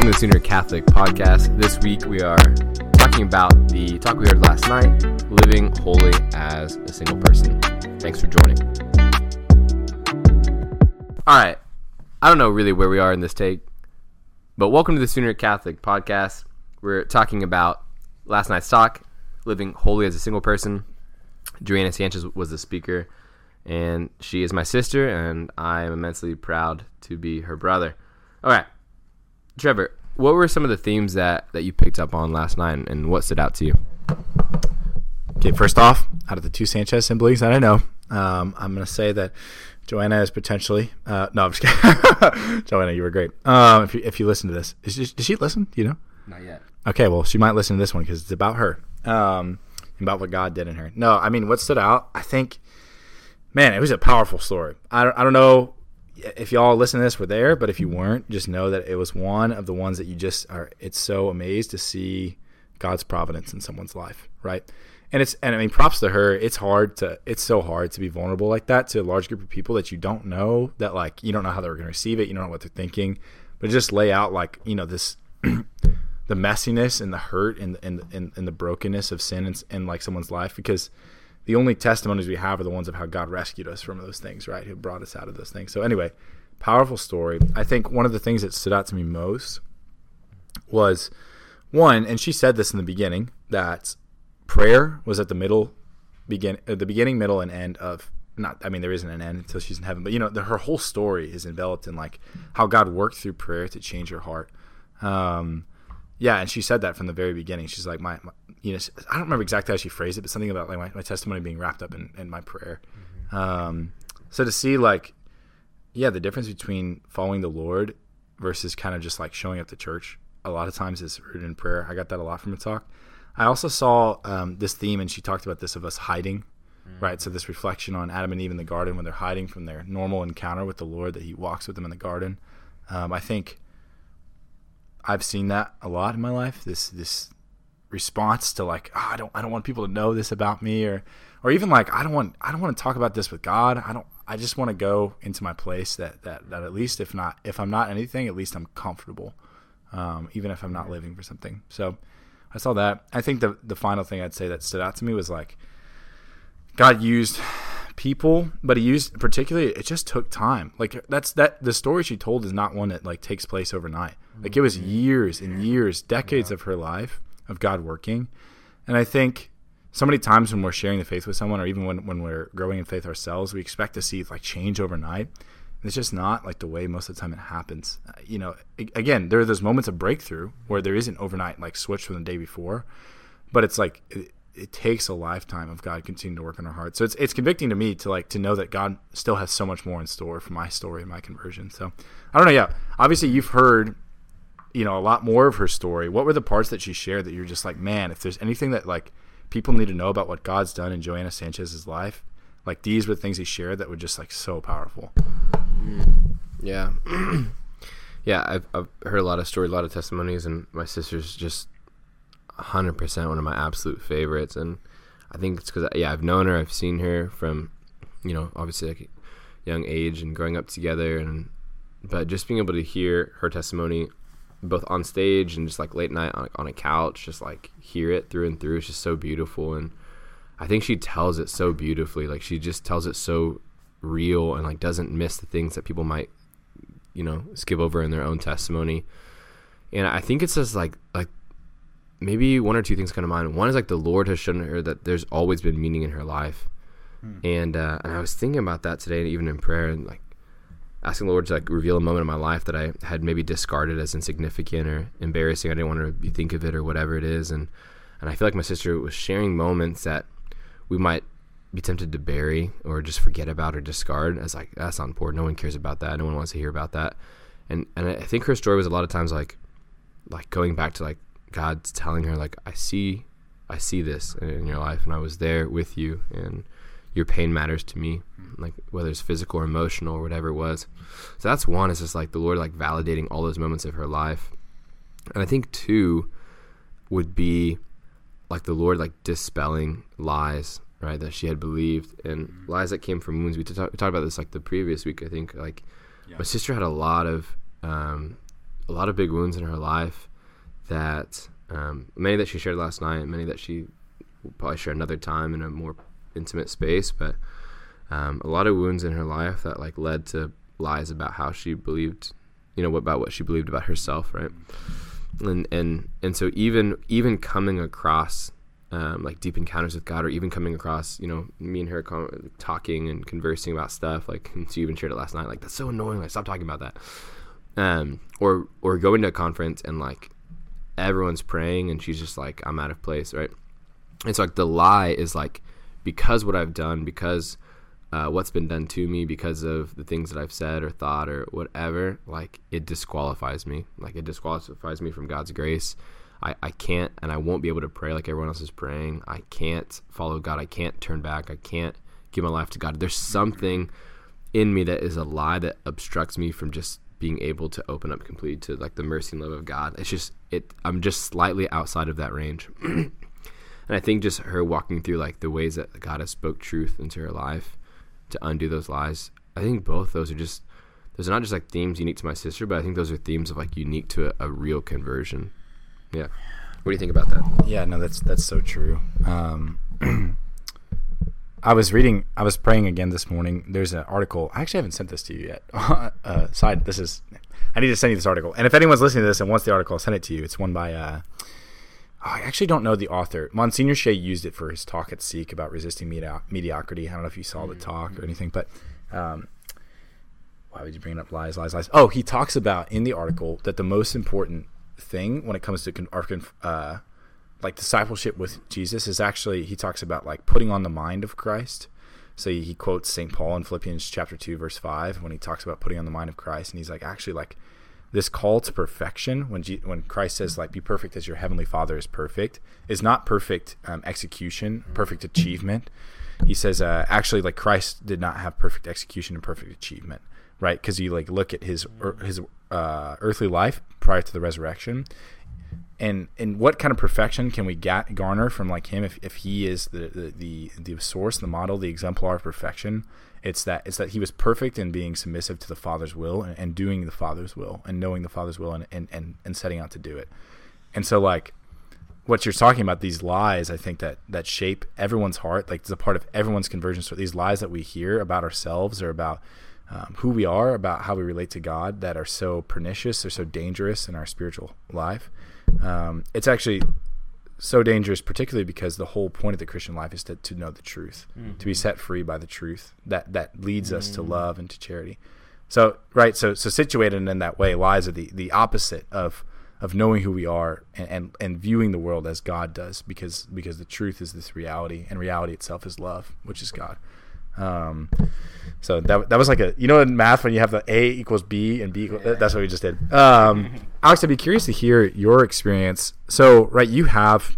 welcome to the Sooner Catholic Podcast. This week we are talking about the talk we heard last night living holy as a single person. Thanks for joining. All right. I don't know really where we are in this take, but welcome to the Sooner Catholic Podcast. We're talking about last night's talk, living holy as a single person. Joanna Sanchez was the speaker, and she is my sister, and I am immensely proud to be her brother. All right. Trevor, what were some of the themes that, that you picked up on last night and what stood out to you? Okay, first off, out of the two Sanchez siblings that I know, um, I'm going to say that Joanna is potentially. Uh, no, I'm just kidding. Joanna, you were great. Um, if you if you listen to this, is she, did she listen? Do you know? Not yet. Okay, well, she might listen to this one because it's about her, um, about what God did in her. No, I mean, what stood out? I think, man, it was a powerful story. I don't, I don't know if y'all listen to this were there, but if you weren't, just know that it was one of the ones that you just are. It's so amazed to see God's providence in someone's life, right? And it's and I mean, props to her. It's hard to it's so hard to be vulnerable like that to a large group of people that you don't know that like you don't know how they're going to receive it. You don't know what they're thinking, but just lay out like you know this. the messiness and the hurt and and and, and the brokenness of sin in, in like someone's life because the only testimonies we have are the ones of how God rescued us from those things, right? Who brought us out of those things. So anyway, powerful story. I think one of the things that stood out to me most was one, and she said this in the beginning that prayer was at the middle, begin at the beginning, middle, and end of not. I mean, there isn't an end until she's in heaven, but you know, the, her whole story is enveloped in like how God worked through prayer to change her heart. Um, yeah, and she said that from the very beginning. She's like, my, my you know, I don't remember exactly how she phrased it, but something about like my, my testimony being wrapped up in, in my prayer. Mm-hmm. Um, so to see like, yeah, the difference between following the Lord versus kind of just like showing up to church a lot of times is rooted in prayer. I got that a lot from a talk. I also saw um, this theme, and she talked about this of us hiding, mm-hmm. right? So this reflection on Adam and Eve in the garden when they're hiding from their normal encounter with the Lord, that He walks with them in the garden. Um, I think I've seen that a lot in my life. This this response to like oh, I don't I don't want people to know this about me or or even like I don't want I don't want to talk about this with God. I don't I just want to go into my place that that that at least if not if I'm not anything, at least I'm comfortable. Um, even if I'm not living for something. So I saw that. I think the the final thing I'd say that stood out to me was like God used people, but he used particularly it just took time. Like that's that the story she told is not one that like takes place overnight. Like it was mm-hmm. years and years, decades yeah. of her life of God working. And I think so many times when we're sharing the faith with someone or even when, when we're growing in faith ourselves, we expect to see like change overnight. And it's just not like the way most of the time it happens. Uh, you know, again, there are those moments of breakthrough where there isn't overnight like switch from the day before, but it's like it, it takes a lifetime of God continuing to work in our hearts. So it's it's convicting to me to like to know that God still has so much more in store for my story and my conversion. So I don't know. Yeah, obviously you've heard, you know, a lot more of her story. What were the parts that she shared that you're just like, man, if there's anything that like people need to know about what God's done in Joanna Sanchez's life, like these were the things he shared that were just like so powerful. Yeah. yeah, I've, I've heard a lot of stories, a lot of testimonies, and my sister's just 100% one of my absolute favorites. And I think it's because, yeah, I've known her, I've seen her from, you know, obviously like a young age and growing up together. And, but just being able to hear her testimony both on stage and just like late night on, on a couch, just like hear it through and through. It's just so beautiful. And I think she tells it so beautifully. Like she just tells it so real and like doesn't miss the things that people might, you know, skip over in their own testimony. And I think it's just like, like maybe one or two things come to mind. One is like the Lord has shown her that there's always been meaning in her life, hmm. and uh, and I was thinking about that today, even in prayer, and like asking the Lord to like reveal a moment in my life that I had maybe discarded as insignificant or embarrassing. I didn't want to think of it or whatever it is, and and I feel like my sister was sharing moments that we might be tempted to bury or just forget about or discard as like that's not important. No one cares about that. No one wants to hear about that. And and I think her story was a lot of times like like going back to like God's telling her like I see I see this in your life and I was there with you and your pain matters to me. Like whether it's physical or emotional or whatever it was. So that's one it's just like the lord like validating all those moments of her life. And i think two would be like the lord like dispelling lies right that she had believed and mm-hmm. lies that came from wounds. We, t- we talked about this like the previous week i think like yeah. my sister had a lot of um, a lot of big wounds in her life that um, many that she shared last night, many that she will probably share another time in a more intimate space, but um, a lot of wounds in her life that like led to lies about how she believed, you know, about what she believed about herself, right? And and and so even even coming across um, like deep encounters with God, or even coming across, you know, me and her con- talking and conversing about stuff. Like she even shared it last night. Like that's so annoying. Like stop talking about that. Um, or or going to a conference and like everyone's praying and she's just like I'm out of place, right? It's like the lie is like because what I've done, because uh, what's been done to me, because of the things that I've said or thought or whatever, like it disqualifies me. Like it disqualifies me from God's grace. I, I can't and I won't be able to pray like everyone else is praying. I can't follow God. I can't turn back. I can't give my life to God. There's something in me that is a lie that obstructs me from just being able to open up completely to like the mercy and love of God. It's just it I'm just slightly outside of that range. and I think just her walking through like the ways that God has spoke truth into her life to undo those lies. I think both those are just those are not just like themes unique to my sister, but I think those are themes of like unique to a, a real conversion. Yeah. What do you think about that? Yeah, no, that's that's so true. Um, I was reading, I was praying again this morning. There's an article. I actually haven't sent this to you yet. uh, side, this is. I need to send you this article. And if anyone's listening to this and wants the article, I'll send it to you. It's one by. Uh, oh, I actually don't know the author. Monsignor Shea used it for his talk at Seek about resisting medi- mediocrity. I don't know if you saw the talk or anything, but um, why would you bring up lies, lies, lies? Oh, he talks about in the article that the most important thing when it comes to our uh, like discipleship with Jesus is actually he talks about like putting on the mind of Christ. So he, quotes St. Paul in Philippians chapter 2 verse 5 when he talks about putting on the mind of Christ and he's like actually like this call to perfection when G- when Christ says like be perfect as your heavenly Father is perfect is not perfect um, execution, perfect achievement. He says uh, actually like Christ did not have perfect execution and perfect achievement, right? Because you like look at his er, his uh, earthly life prior to the resurrection, and and what kind of perfection can we get, garner from like him if, if he is the, the the the source, the model, the exemplar of perfection? It's that it's that he was perfect in being submissive to the Father's will and, and doing the Father's will and knowing the Father's will and, and, and, and setting out to do it. And so like what you're talking about, these lies, I think that that shape everyone's heart, like it's a part of everyone's conversion story. These lies that we hear about ourselves or about um, who we are, about how we relate to God, that are so pernicious or so dangerous in our spiritual life. Um, it's actually so dangerous, particularly because the whole point of the Christian life is to, to know the truth, mm-hmm. to be set free by the truth that that leads mm-hmm. us to mm. love and to charity. So right, so so situated in that way, lies are the the opposite of of knowing who we are and, and, and viewing the world as God does, because because the truth is this reality, and reality itself is love, which is God. Um, so that, that was like a you know in math when you have the a equals b and b equals, yeah. that's what we just did. Um, Alex, I'd be curious to hear your experience. So right, you have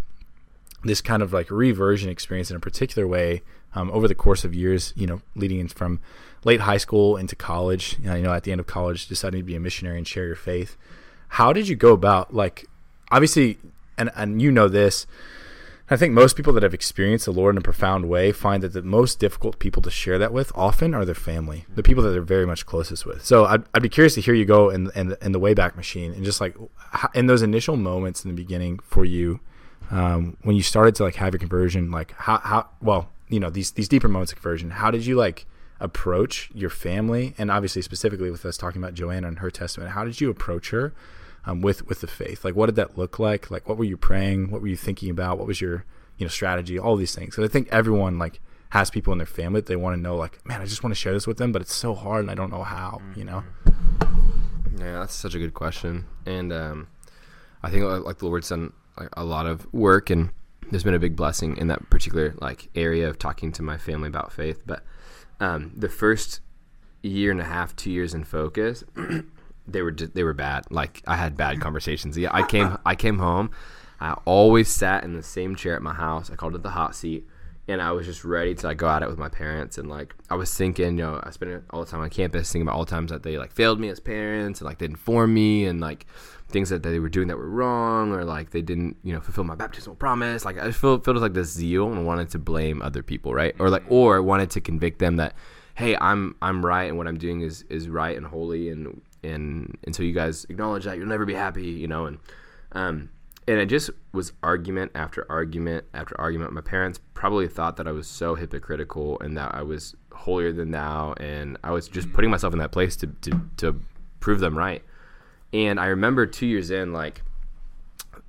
this kind of like reversion experience in a particular way um, over the course of years. You know, leading in from late high school into college. You know, you know, at the end of college, deciding to be a missionary and share your faith. How did you go about like obviously, and and you know this I think most people that have experienced the Lord in a profound way find that the most difficult people to share that with often are their family, the people that they're very much closest with. So I'd, I'd be curious to hear you go in, in, in the Wayback Machine and just like in those initial moments in the beginning for you, um, when you started to like have your conversion, like how, how, well, you know, these, these deeper moments of conversion, how did you like approach your family? And obviously specifically with us talking about Joanna and her testament, how did you approach her? Um, with with the faith? Like, what did that look like? Like, what were you praying? What were you thinking about? What was your you know strategy? All these things. So I think everyone like has people in their family that they want to know. Like, man, I just want to share this with them, but it's so hard and I don't know how. You know. Yeah, that's such a good question, and um, I think like the Lord's done like, a lot of work, and there's been a big blessing in that particular like area of talking to my family about faith. But um, the first year and a half, two years in focus. they were they were bad. Like I had bad conversations. Yeah, I came I came home. I always sat in the same chair at my house. I called it the hot seat, and I was just ready to like go at it with my parents. And like I was thinking, you know, I spent all the time on campus thinking about all the times that they like failed me as parents and like didn't form me and like things that they were doing that were wrong or like they didn't you know fulfill my baptismal promise. Like I felt felt like this zeal and wanted to blame other people, right? Or like or wanted to convict them that hey, I'm I'm right and what I'm doing is is right and holy and and until you guys acknowledge that, you'll never be happy, you know, and um, and it just was argument after argument after argument. My parents probably thought that I was so hypocritical and that I was holier than thou, and I was just putting myself in that place to to, to prove them right. And I remember two years in, like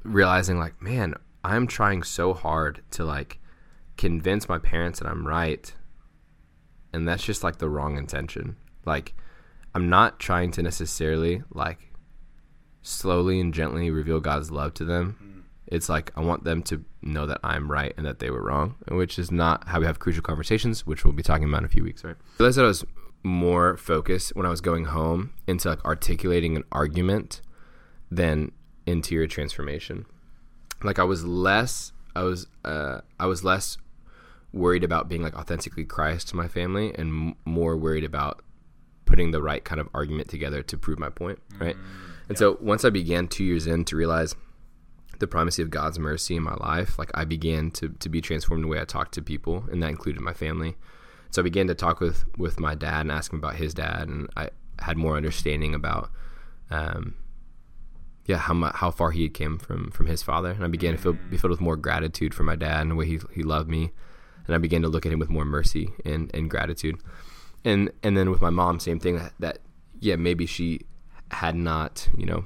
realizing, like, man, I'm trying so hard to like convince my parents that I'm right, and that's just like the wrong intention. Like, I'm not trying to necessarily like slowly and gently reveal God's love to them. Mm. It's like I want them to know that I'm right and that they were wrong, which is not how we have crucial conversations, which we'll be talking about in a few weeks, right? I realized that I was more focused when I was going home into like articulating an argument than interior transformation. Like I was less, I was, uh, I was less worried about being like authentically Christ to my family, and m- more worried about putting the right kind of argument together to prove my point, right? Mm and so once I began two years in to realize the primacy of God's mercy in my life, like I began to, to be transformed in the way I talked to people, and that included my family. So I began to talk with, with my dad and ask him about his dad, and I had more understanding about, um, yeah, how much, how far he had came from from his father, and I began to feel be filled with more gratitude for my dad and the way he he loved me, and I began to look at him with more mercy and, and gratitude, and and then with my mom, same thing that, that yeah maybe she had not, you know,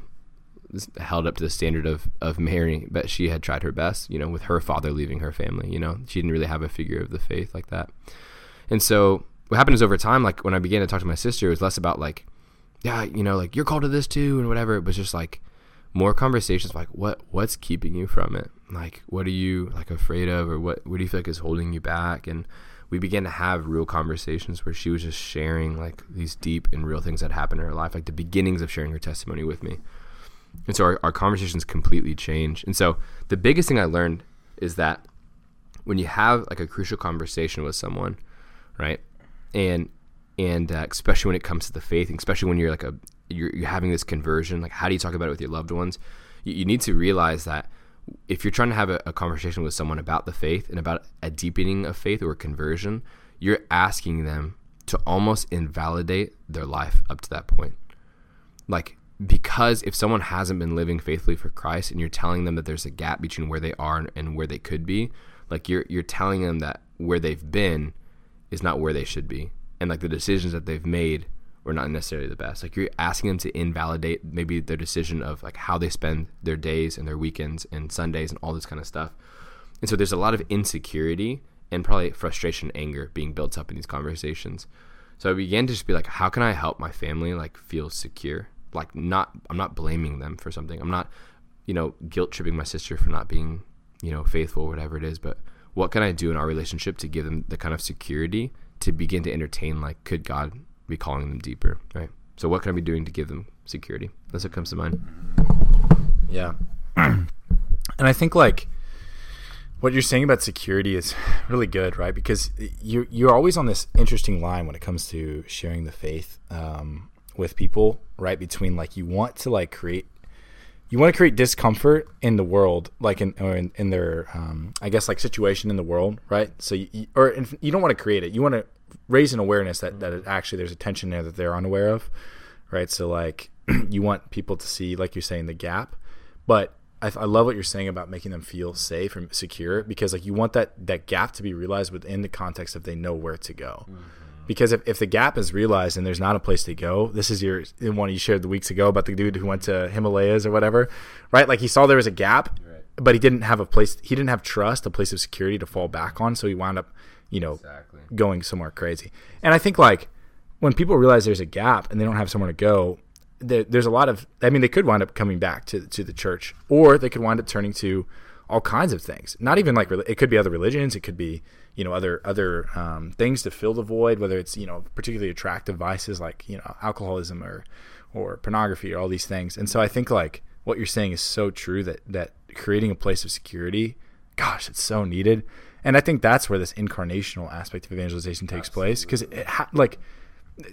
held up to the standard of of Mary, but she had tried her best, you know, with her father leaving her family. You know, she didn't really have a figure of the faith like that. And so what happened is over time, like when I began to talk to my sister, it was less about like, yeah, you know, like you're called to this too and whatever. It was just like more conversations like what what's keeping you from it? Like what are you like afraid of or what what do you feel like is holding you back? And we began to have real conversations where she was just sharing like these deep and real things that happened in her life, like the beginnings of sharing her testimony with me. And so our, our conversations completely changed. And so the biggest thing I learned is that when you have like a crucial conversation with someone, right, and and uh, especially when it comes to the faith, especially when you're like a you're, you're having this conversion, like how do you talk about it with your loved ones? You, you need to realize that if you're trying to have a, a, conversation with someone about the faith and about a deepening of faith or conversion, you're asking them to almost invalidate their life up to that point. Like, because if someone hasn't been living faithfully for Christ and you're telling them that there's a gap between where they are and, and where they could be, like you're you're telling them that where they've been is not where they should be. And like the decisions that they've made or not necessarily the best. Like you're asking them to invalidate maybe their decision of like how they spend their days and their weekends and Sundays and all this kind of stuff. And so there's a lot of insecurity and probably frustration, anger being built up in these conversations. So I began to just be like, how can I help my family like feel secure? Like not I'm not blaming them for something. I'm not, you know, guilt tripping my sister for not being, you know, faithful or whatever it is, but what can I do in our relationship to give them the kind of security to begin to entertain like could God be calling them deeper, right? So what can I be doing to give them security? That's what comes to mind. Yeah. and I think like what you're saying about security is really good, right? Because you you're always on this interesting line when it comes to sharing the faith um, with people, right? Between like you want to like create you want to create discomfort in the world, like in in, in their, um, I guess, like situation in the world, right? So, you, or you don't want to create it. You want to raise an awareness that that actually there's a tension there that they're unaware of, right? So, like, you want people to see, like you're saying, the gap, but I, I, love what you're saying about making them feel safe and secure because, like, you want that that gap to be realized within the context of they know where to go. Mm-hmm because if, if the gap is realized and there's not a place to go this is your one you shared the weeks ago about the dude who went to himalayas or whatever right like he saw there was a gap right. but he didn't have a place he didn't have trust a place of security to fall back on so he wound up you know exactly. going somewhere crazy and i think like when people realize there's a gap and they don't have somewhere to go there, there's a lot of i mean they could wind up coming back to, to the church or they could wind up turning to all kinds of things not even like it could be other religions it could be you know other other um, things to fill the void, whether it's you know particularly attractive vices like you know alcoholism or or pornography or all these things. And so I think like what you're saying is so true that that creating a place of security, gosh, it's so needed. And I think that's where this incarnational aspect of evangelization takes Absolutely. place because it ha- like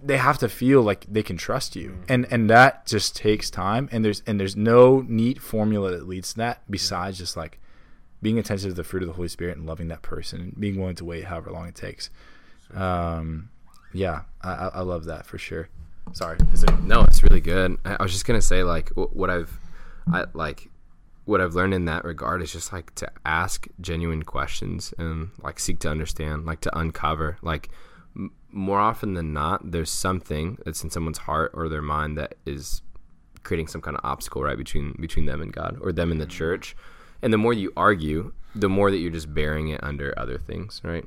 they have to feel like they can trust you mm-hmm. and and that just takes time and there's and there's no neat formula that leads to that besides just like being attentive to the fruit of the Holy Spirit and loving that person and being willing to wait however long it takes. Um, yeah, I, I love that for sure. Sorry. Is it? No, it's really good. I, I was just gonna say like what I've, I like, what I've learned in that regard is just like to ask genuine questions and like seek to understand, like to uncover. Like m- more often than not, there's something that's in someone's heart or their mind that is creating some kind of obstacle right between between them and God or them and the church. And the more you argue, the more that you're just burying it under other things, right?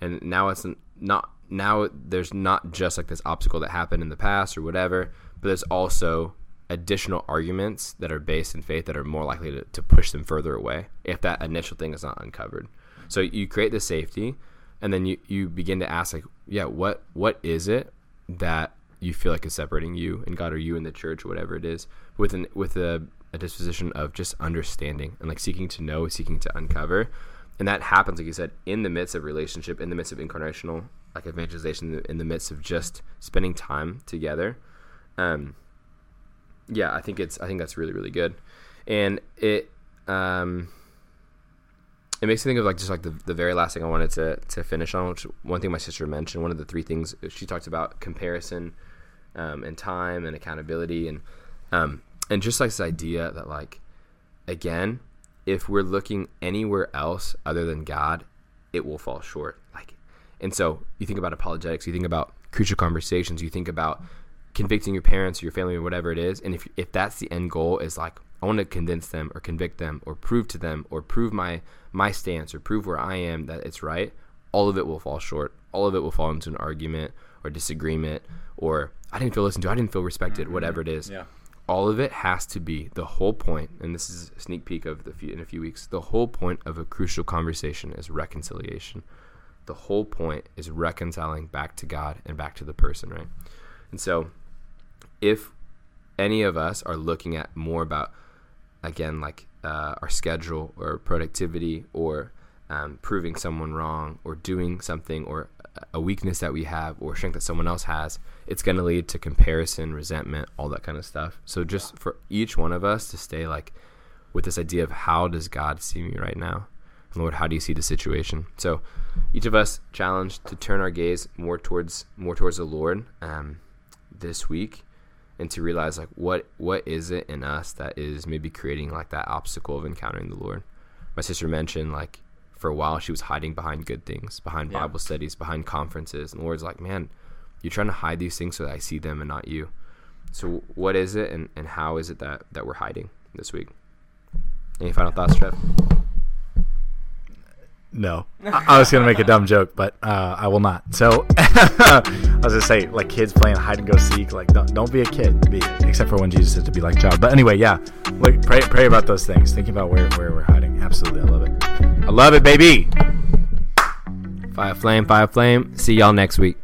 And now it's not now there's not just like this obstacle that happened in the past or whatever, but there's also additional arguments that are based in faith that are more likely to, to push them further away if that initial thing is not uncovered. So you create the safety and then you, you begin to ask like, yeah, what what is it that you feel like is separating you and God or you and the church or whatever it is with an with a, a disposition of just understanding and like seeking to know, seeking to uncover. And that happens, like you said, in the midst of relationship, in the midst of incarnational like evangelization, in the, midst of just spending time together. Um, yeah, I think it's I think that's really really good, and it um, it makes me think of like just like the, the very last thing I wanted to to finish on, which one thing my sister mentioned, one of the three things she talked about comparison, um, and time and accountability and um, and just like this idea that like again, if we're looking anywhere else other than God, it will fall short. Like, and so you think about apologetics, you think about crucial conversations, you think about convicting your parents or your family or whatever it is, and if if that's the end goal is like I want to convince them or convict them or prove to them or prove my my stance or prove where I am that it's right, all of it will fall short. All of it will fall into an argument or disagreement or I didn't feel listened to, I didn't feel respected, mm-hmm. whatever it is. Yeah. All of it has to be the whole point, and this is a sneak peek of the few, in a few weeks. The whole point of a crucial conversation is reconciliation. The whole point is reconciling back to God and back to the person, right? And so, if any of us are looking at more about again like uh, our schedule or productivity or um, proving someone wrong or doing something or a weakness that we have or strength that someone else has it's going to lead to comparison resentment all that kind of stuff. So just for each one of us to stay like with this idea of how does god see me right now? And lord how do you see the situation? So each of us challenged to turn our gaze more towards more towards the lord um, this week and to realize like what what is it in us that is maybe creating like that obstacle of encountering the Lord. My sister mentioned like for a while she was hiding behind good things, behind Yeah. Bible studies, behind conferences, and the Lord's like, man, you're trying to hide these things so that I see them and not you. So what is it, and, and how is it that that we're hiding this week? Any final thoughts, Trev? No, I, I was gonna make a dumb joke, but uh, I will not. So I was gonna say, like kids playing hide and go seek. Like, don't, don't be a kid. Be except for when Jesus said to be like child. But anyway, yeah. Like, pray, pray about those things. Thinking about where, where we're hiding. Absolutely, I love it. I love it, baby. Fire flame, fire flame. See y'all next week.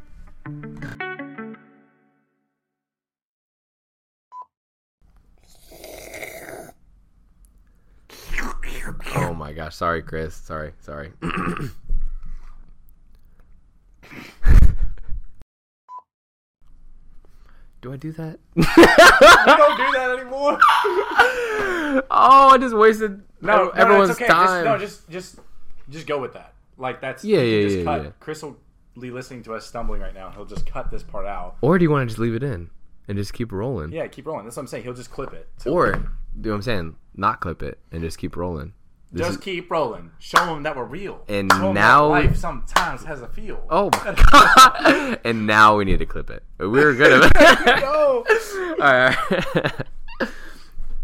Oh my gosh, sorry, Chris. Sorry, sorry. do I do that? You don't do that anymore. oh, I just wasted No, everyone's it's okay. time. Just, no, just just just go with that. Like that's Yeah, yeah, just yeah, cut. yeah. Chris will be listening to us stumbling right now. He'll just cut this part out. or do you want to just leave it in and just keep rolling? Yeah, keep rolling. That's what I'm saying. He'll just clip it. So Or do you know what I'm saying? Not clip it and just keep rolling. This just is- keep rolling. Show them that we're real. And Show now- life sometimes has a feel. oh my god! and now we need to clip it. We were good at no. All right.